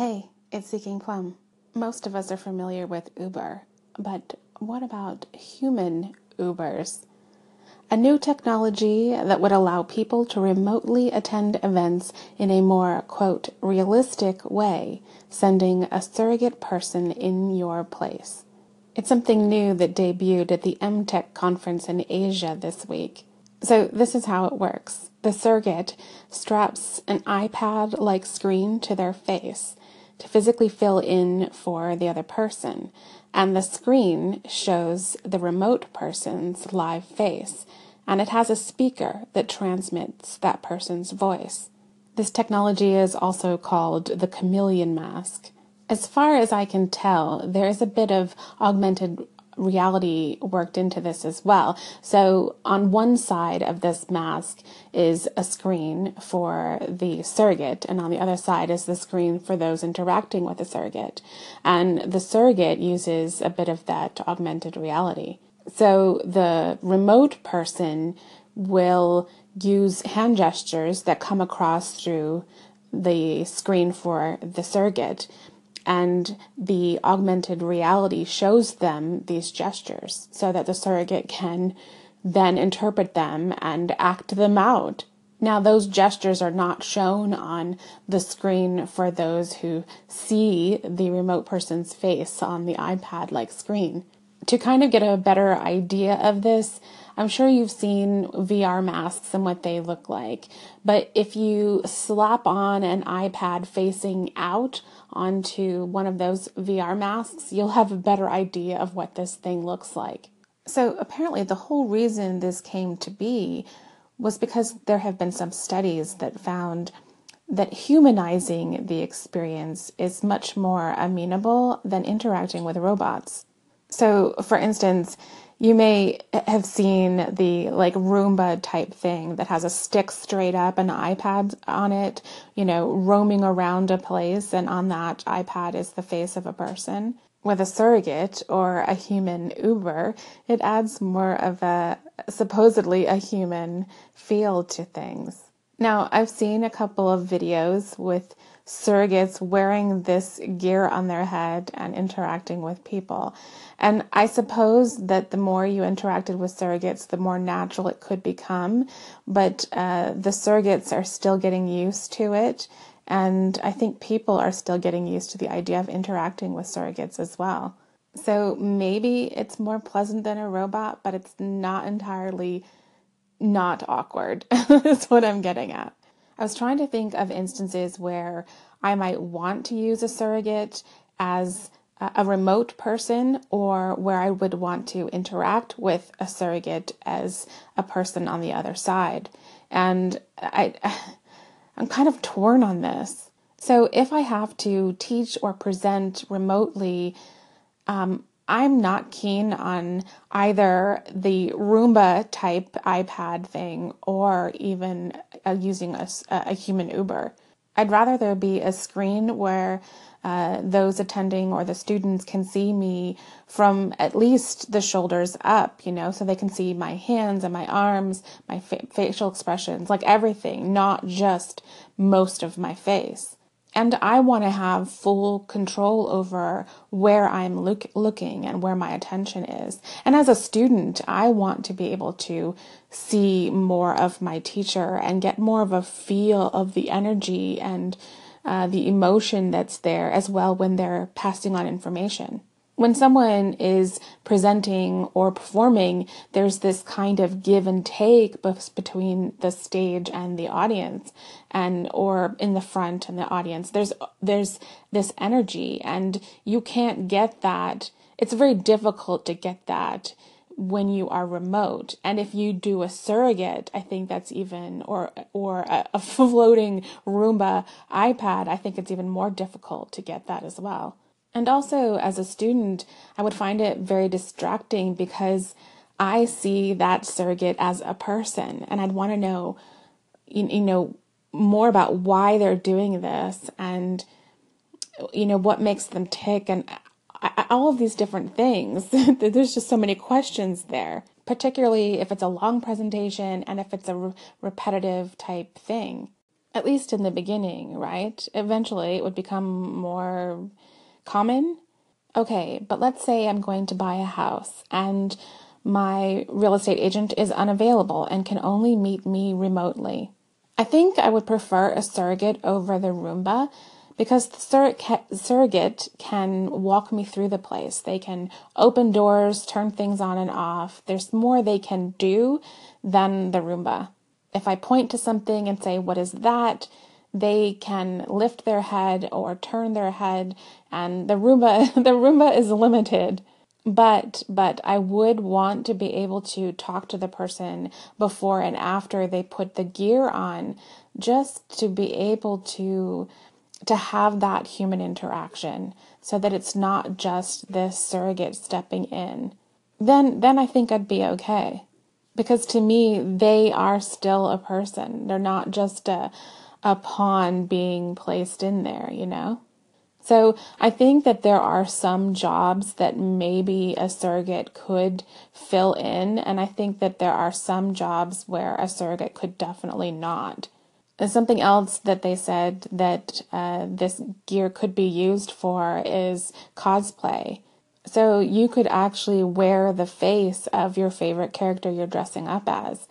Hey, it's Seeking Plum. Most of us are familiar with Uber, but what about human Ubers? A new technology that would allow people to remotely attend events in a more, quote, realistic way, sending a surrogate person in your place. It's something new that debuted at the MTech conference in Asia this week. So, this is how it works the surrogate straps an iPad like screen to their face to physically fill in for the other person, and the screen shows the remote person's live face, and it has a speaker that transmits that person's voice. This technology is also called the chameleon mask. As far as I can tell, there is a bit of augmented reality worked into this as well. So on one side of this mask is a screen for the surrogate, and on the other side is the screen for those interacting with the surrogate. And the surrogate uses a bit of that augmented reality. So the remote person will use hand gestures that come across through the screen for the surrogate and the augmented reality shows them these gestures so that the surrogate can then interpret them and act them out. Now, those gestures are not shown on the screen for those who see the remote person's face on the iPad like screen. To kind of get a better idea of this, I'm sure you've seen VR masks and what they look like. But if you slap on an iPad facing out onto one of those VR masks, you'll have a better idea of what this thing looks like. So, apparently, the whole reason this came to be was because there have been some studies that found that humanizing the experience is much more amenable than interacting with robots. So, for instance, you may have seen the like Roomba type thing that has a stick straight up and an iPad on it, you know, roaming around a place, and on that iPad is the face of a person. With a surrogate or a human Uber, it adds more of a supposedly a human feel to things. Now, I've seen a couple of videos with surrogates wearing this gear on their head and interacting with people. And I suppose that the more you interacted with surrogates, the more natural it could become. But uh, the surrogates are still getting used to it. And I think people are still getting used to the idea of interacting with surrogates as well. So maybe it's more pleasant than a robot, but it's not entirely not awkward, is what I'm getting at. I was trying to think of instances where I might want to use a surrogate as a remote person or where I would want to interact with a surrogate as a person on the other side. And I, I'm kind of torn on this. So if I have to teach or present remotely, um, I'm not keen on either the Roomba type iPad thing or even uh, using a, a human Uber. I'd rather there be a screen where uh, those attending or the students can see me from at least the shoulders up, you know, so they can see my hands and my arms, my fa- facial expressions, like everything, not just most of my face. And I want to have full control over where I'm look, looking and where my attention is. And as a student, I want to be able to see more of my teacher and get more of a feel of the energy and uh, the emotion that's there as well when they're passing on information when someone is presenting or performing, there's this kind of give and take between the stage and the audience and or in the front and the audience. There's there's this energy and you can't get that. It's very difficult to get that when you are remote. And if you do a surrogate, I think that's even or or a, a floating Roomba iPad, I think it's even more difficult to get that as well. And also, as a student, I would find it very distracting because I see that surrogate as a person, and I'd want to know, you, you know, more about why they're doing this, and you know what makes them tick, and uh, I, all of these different things. There's just so many questions there, particularly if it's a long presentation and if it's a re- repetitive type thing. At least in the beginning, right? Eventually it would become more common. Okay, but let's say I'm going to buy a house and my real estate agent is unavailable and can only meet me remotely. I think I would prefer a surrogate over the Roomba because the sur surrogate can walk me through the place. They can open doors, turn things on and off. There's more they can do than the Roomba. If I point to something and say, What is that? They can lift their head or turn their head and the Roomba the Roomba is limited. But but I would want to be able to talk to the person before and after they put the gear on just to be able to to have that human interaction so that it's not just this surrogate stepping in. Then then I think I'd be okay. Because to me they are still a person. They're not just a pawn being placed in there you know so I think that there are some jobs that maybe a surrogate could fill in, and I think that there are some jobs where a surrogate could definitely not. And something else that they said that uh, this gear could be used for is cosplay. So you could actually wear the face of your favorite character you're dressing up as.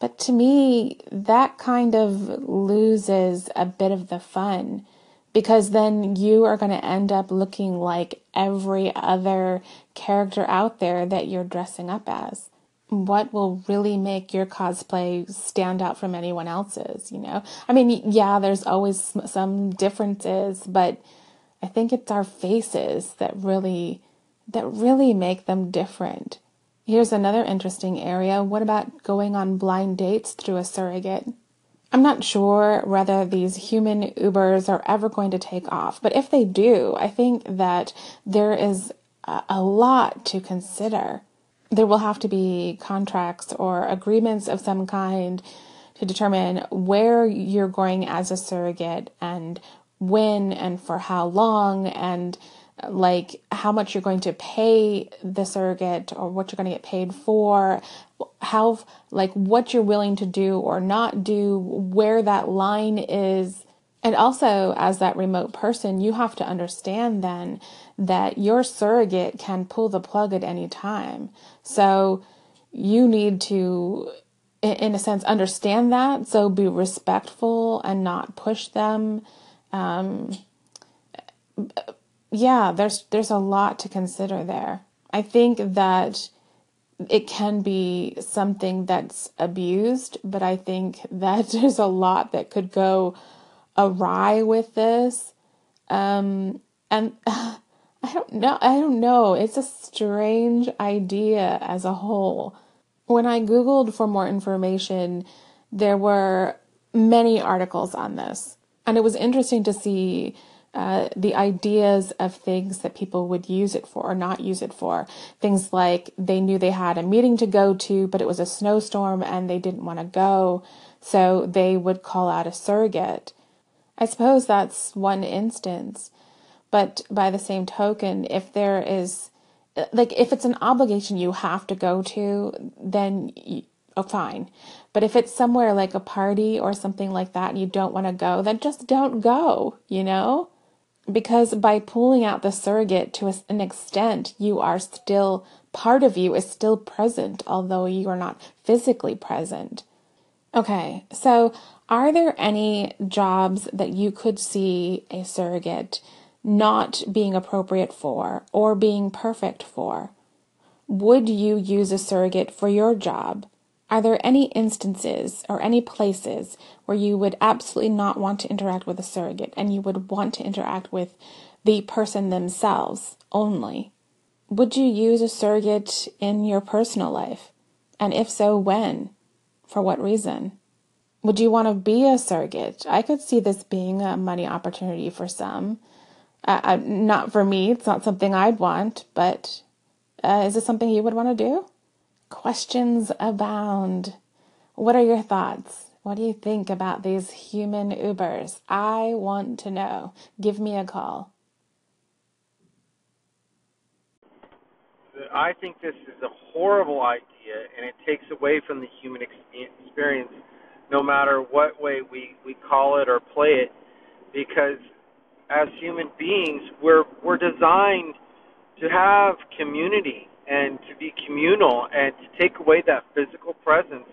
But to me, that kind of loses a bit of the fun because then you are going to end up looking like every other character out there that you're dressing up as. What will really make your cosplay stand out from anyone else's, you know? I mean, yeah, there's always some differences, but I think it's our faces that really that really make them different. Here's another interesting area. What about going on blind dates through a surrogate? I'm not sure whether these human Ubers are ever going to take off, but if they do, I think that there is a lot to consider. There will have to be contracts or agreements of some kind to determine where you're going as a surrogate and when and for how long and like how much you're going to pay the surrogate or what you're going to get paid for how like what you're willing to do or not do where that line is. And also as that remote person you have to understand then that your surrogate can pull the plug at any time. So you need to in a sense understand that. So be respectful and not push them um, yeah, there's there's a lot to consider there. I think that it can be something that's abused, but I think that there's a lot that could go awry with this. Um, and I don't know. I don't know. It's a strange idea as a whole. When I Googled for more information, there were many articles on this. And it was interesting to see uh, the ideas of things that people would use it for or not use it for. Things like they knew they had a meeting to go to, but it was a snowstorm and they didn't want to go, so they would call out a surrogate. I suppose that's one instance. But by the same token, if there is, like, if it's an obligation you have to go to, then you, oh, fine. But if it's somewhere like a party or something like that and you don't want to go, then just don't go, you know? Because by pulling out the surrogate to an extent, you are still, part of you is still present, although you are not physically present. Okay, so are there any jobs that you could see a surrogate not being appropriate for or being perfect for? Would you use a surrogate for your job? Are there any instances or any places where you would absolutely not want to interact with a surrogate and you would want to interact with the person themselves only? Would you use a surrogate in your personal life? And if so, when? For what reason? Would you want to be a surrogate? I could see this being a money opportunity for some. Uh, uh, not for me, it's not something I'd want, but uh, is this something you would want to do? Questions abound. What are your thoughts? What do you think about these human Ubers? I want to know. Give me a call. I think this is a horrible idea and it takes away from the human experience no matter what way we, we call it or play it, because as human beings, we're, we're designed to have community and to be communal and to take away that physical presence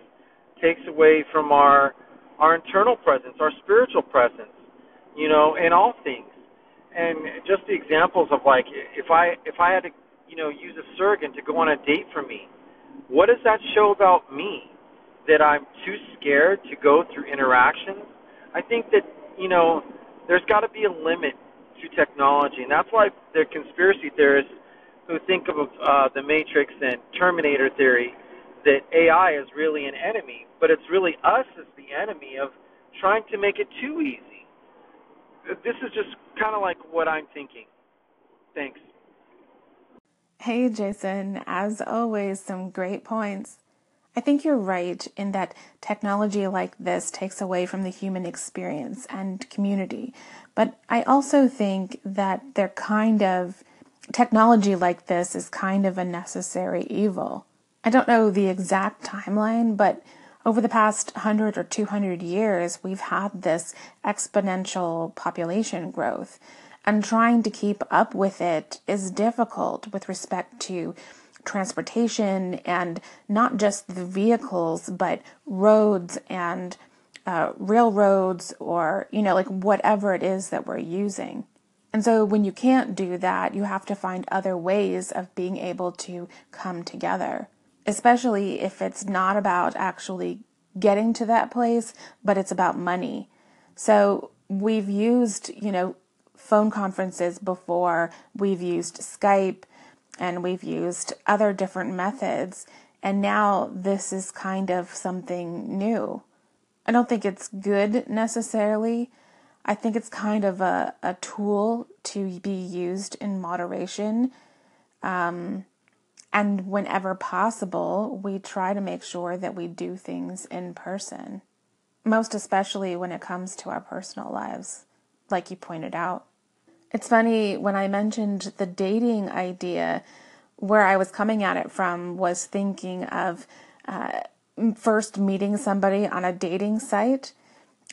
takes away from our our internal presence, our spiritual presence, you know, in all things. And just the examples of like if I if I had to, you know, use a surrogate to go on a date for me, what does that show about me? That I'm too scared to go through interactions? I think that, you know, there's got to be a limit to technology, and that's why the conspiracy theorists who think of uh, the Matrix and Terminator theory that AI is really an enemy, but it's really us as the enemy of trying to make it too easy. This is just kind of like what I'm thinking. Thanks. Hey, Jason. As always, some great points. I think you're right in that technology like this takes away from the human experience and community. But I also think that they're kind of, technology like this is kind of a necessary evil. I don't know the exact timeline, but over the past 100 or 200 years, we've had this exponential population growth. And trying to keep up with it is difficult with respect to transportation and not just the vehicles, but roads and uh, railroads or, you know, like whatever it is that we're using. And so when you can't do that, you have to find other ways of being able to come together especially if it's not about actually getting to that place, but it's about money. So we've used, you know, phone conferences before, we've used Skype, and we've used other different methods. And now this is kind of something new. I don't think it's good necessarily. I think it's kind of a, a tool to be used in moderation. Um, and whenever possible, we try to make sure that we do things in person, most especially when it comes to our personal lives, like you pointed out. It's funny, when I mentioned the dating idea, where I was coming at it from was thinking of uh, first meeting somebody on a dating site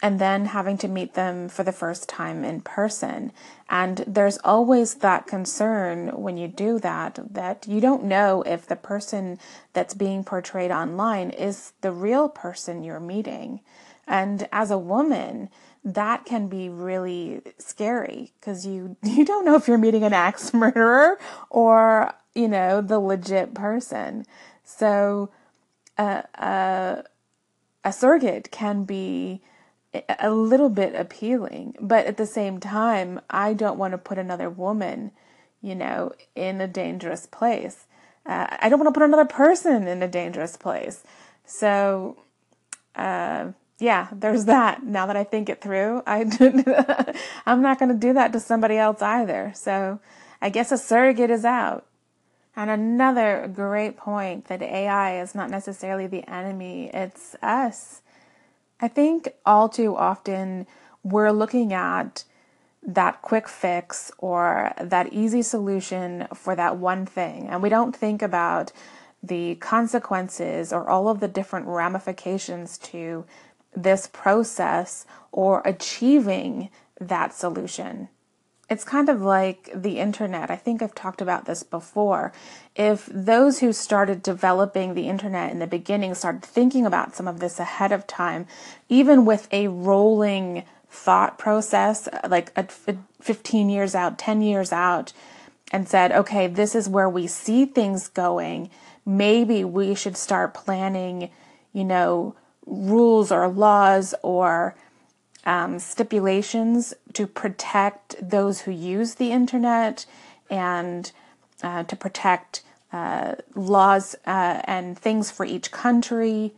and then having to meet them for the first time in person. And there's always that concern when you do that, that you don't know if the person that's being portrayed online is the real person you're meeting. And as a woman, that can be really scary because you, you don't know if you're meeting an axe murderer or, you know, the legit person. So, uh, uh, a surrogate can be a little bit appealing, but at the same time, I don't want to put another woman, you know, in a dangerous place. Uh, I don't want to put another person in a dangerous place. So, uh, yeah, there's that. Now that I think it through, I I'm not going to do that to somebody else either. So, I guess a surrogate is out. And another great point that AI is not necessarily the enemy, it's us. I think all too often we're looking at that quick fix or that easy solution for that one thing. And we don't think about the consequences or all of the different ramifications to this process or achieving that solution. It's kind of like the internet. I think I've talked about this before. If those who started developing the internet in the beginning started thinking about some of this ahead of time, even with a rolling thought process, like a 15 years out, 10 years out, and said, okay, this is where we see things going. Maybe we should start planning, you know, rules or laws or um, stipulations to protect those who use the internet and uh, to protect uh, laws uh, and things for each country.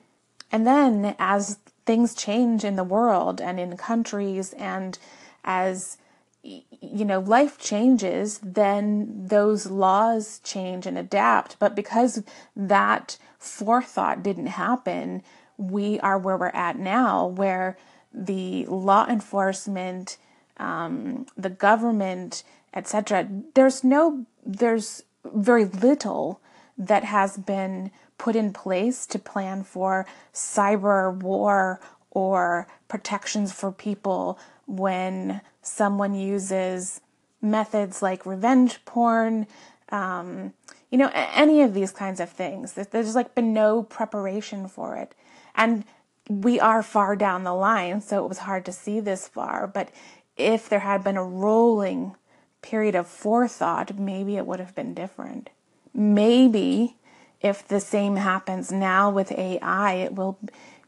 And then, as things change in the world and in countries, and as you know, life changes, then those laws change and adapt. But because that forethought didn't happen, we are where we're at now, where the law enforcement, um, the government, etc. There's no, there's very little that has been put in place to plan for cyber war or protections for people when someone uses methods like revenge porn, um, you know, any of these kinds of things. There's like been no preparation for it. And we are far down the line, so it was hard to see this far. But if there had been a rolling period of forethought, maybe it would have been different. Maybe if the same happens now with AI, it will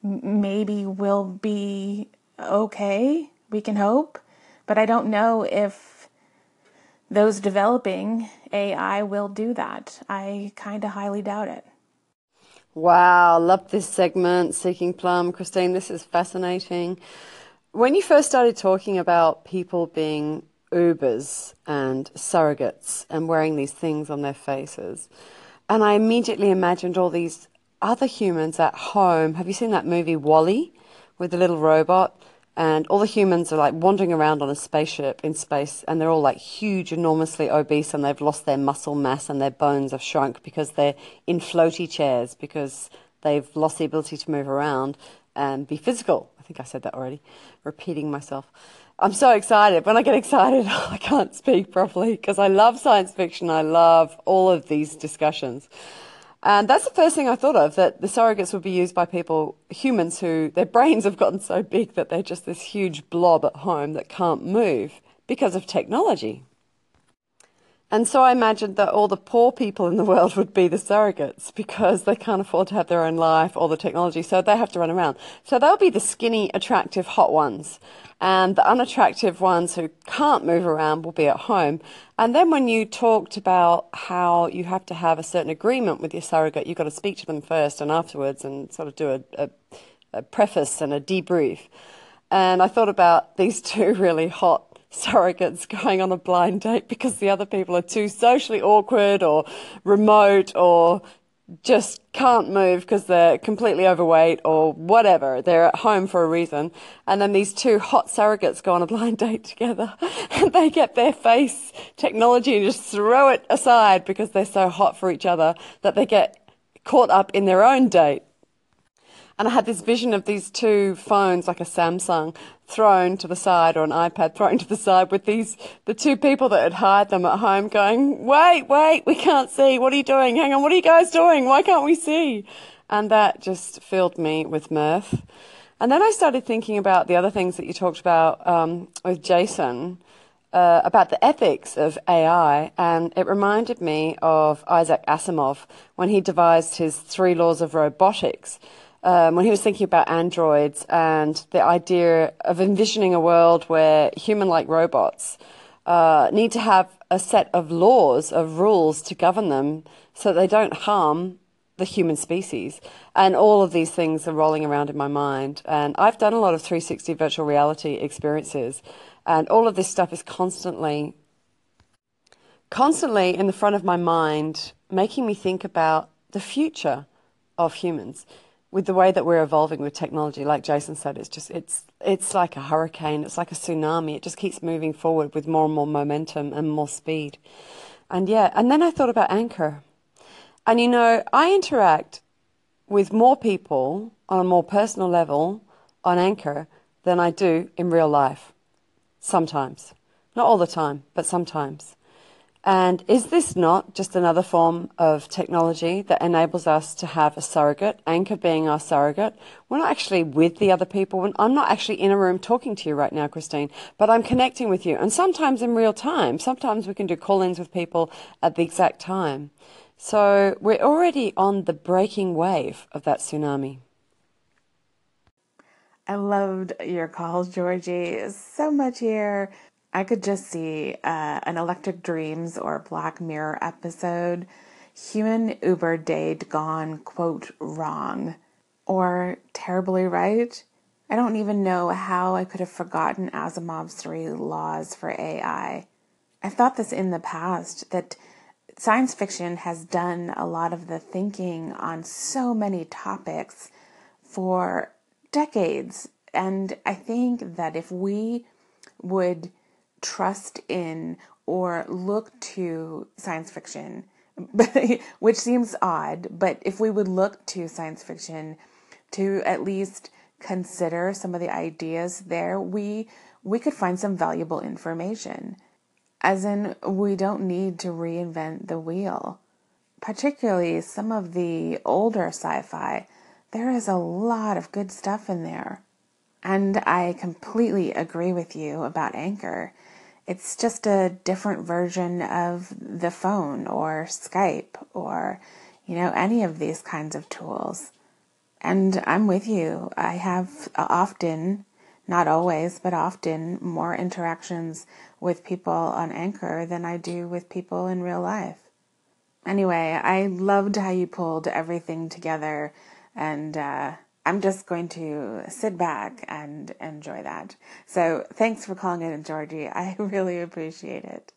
maybe will be okay. We can hope. But I don't know if those developing AI will do that. I kind of highly doubt it. Wow, love this segment, Seeking Plum. Christine, this is fascinating. When you first started talking about people being Ubers and surrogates and wearing these things on their faces, and I immediately imagined all these other humans at home. Have you seen that movie WALL-E with the little robot? And all the humans are like wandering around on a spaceship in space and they're all like huge enormously obese and they've lost their muscle mass and their bones have shrunk because they're in floaty chairs because they've lost the ability to move around and be physical. I think i said that already. Repeating myself. I'm so excited. When i get excited i can't speak properly because i love science fiction. I love all of these discussions and that's the first thing I thought of that the surrogates would be used by people, humans who their brains have gotten so big that they're just this huge blob at home that can't move because of technology. And so I imagined that all the poor people in the world would be the surrogates because they can't afford to have their own life or the technology, so they have to run around. So they'll be the skinny, attractive, hot ones and the unattractive ones who can't move around will be at home. And then when you talked about how you have to have a certain agreement with your surrogate, you've got to speak to them first and afterwards and sort of do a, a, a preface and a debrief. And I thought about these two really hot surrogates going on a blind date because the other people are too socially awkward or remote or just can't move because they're completely overweight or whatever. They're at home for a reason. And then these two hot surrogates go on a blind date together and they get their face technology and just throw it aside because they're so hot for each other that they get caught up in their own date. And I had this vision of these two phones, like a Samsung, thrown to the side or an iPad thrown to the side with these, the two people that had hired them at home going, wait, wait, we can't see. What are you doing? Hang on. What are you guys doing? Why can't we see? And that just filled me with mirth. And then I started thinking about the other things that you talked about um, with Jason. Uh, about the ethics of AI, and it reminded me of Isaac Asimov when he devised his three laws of robotics um, when he was thinking about androids and the idea of envisioning a world where human like robots uh, need to have a set of laws, of rules to govern them so they don't harm the human species. And all of these things are rolling around in my mind. And I've done a lot of 360 virtual reality experiences, and all of this stuff is constantly, constantly in the front of my mind, making me think about the future of humans with the way that we're evolving with technology, like Jason said, it's just it's it's like a hurricane, it's like a tsunami. It just keeps moving forward with more and more momentum and more speed. And yeah, and then I thought about Anchor. And you know, I interact with more people on a more personal level on Anchor than I do in real life. Sometimes. Not all the time, but sometimes. And is this not just another form of technology that enables us to have a surrogate, Anchor being our surrogate? We're not actually with the other people. I'm not actually in a room talking to you right now, Christine, but I'm connecting with you. And sometimes in real time. Sometimes we can do call ins with people at the exact time. So we're already on the breaking wave of that tsunami. I loved your call, Georgie. So much here. I could just see uh, an Electric Dreams or Black Mirror episode, human Uber date gone, quote, wrong, or terribly right. I don't even know how I could have forgotten Asimov's three laws for AI. I've thought this in the past that science fiction has done a lot of the thinking on so many topics for decades. And I think that if we would trust in or look to science fiction, which seems odd, but if we would look to science fiction to at least consider some of the ideas there, we we could find some valuable information. As in, we don't need to reinvent the wheel. Particularly some of the older sci fi, there is a lot of good stuff in there. And I completely agree with you about Anchor. It's just a different version of the phone or Skype or, you know, any of these kinds of tools. And I'm with you. I have often, not always, but often more interactions with people on Anchor than I do with people in real life. Anyway, I loved how you pulled everything together, and uh, I'm just going to sit back and enjoy that. So thanks for calling in, Georgie. I really appreciate it.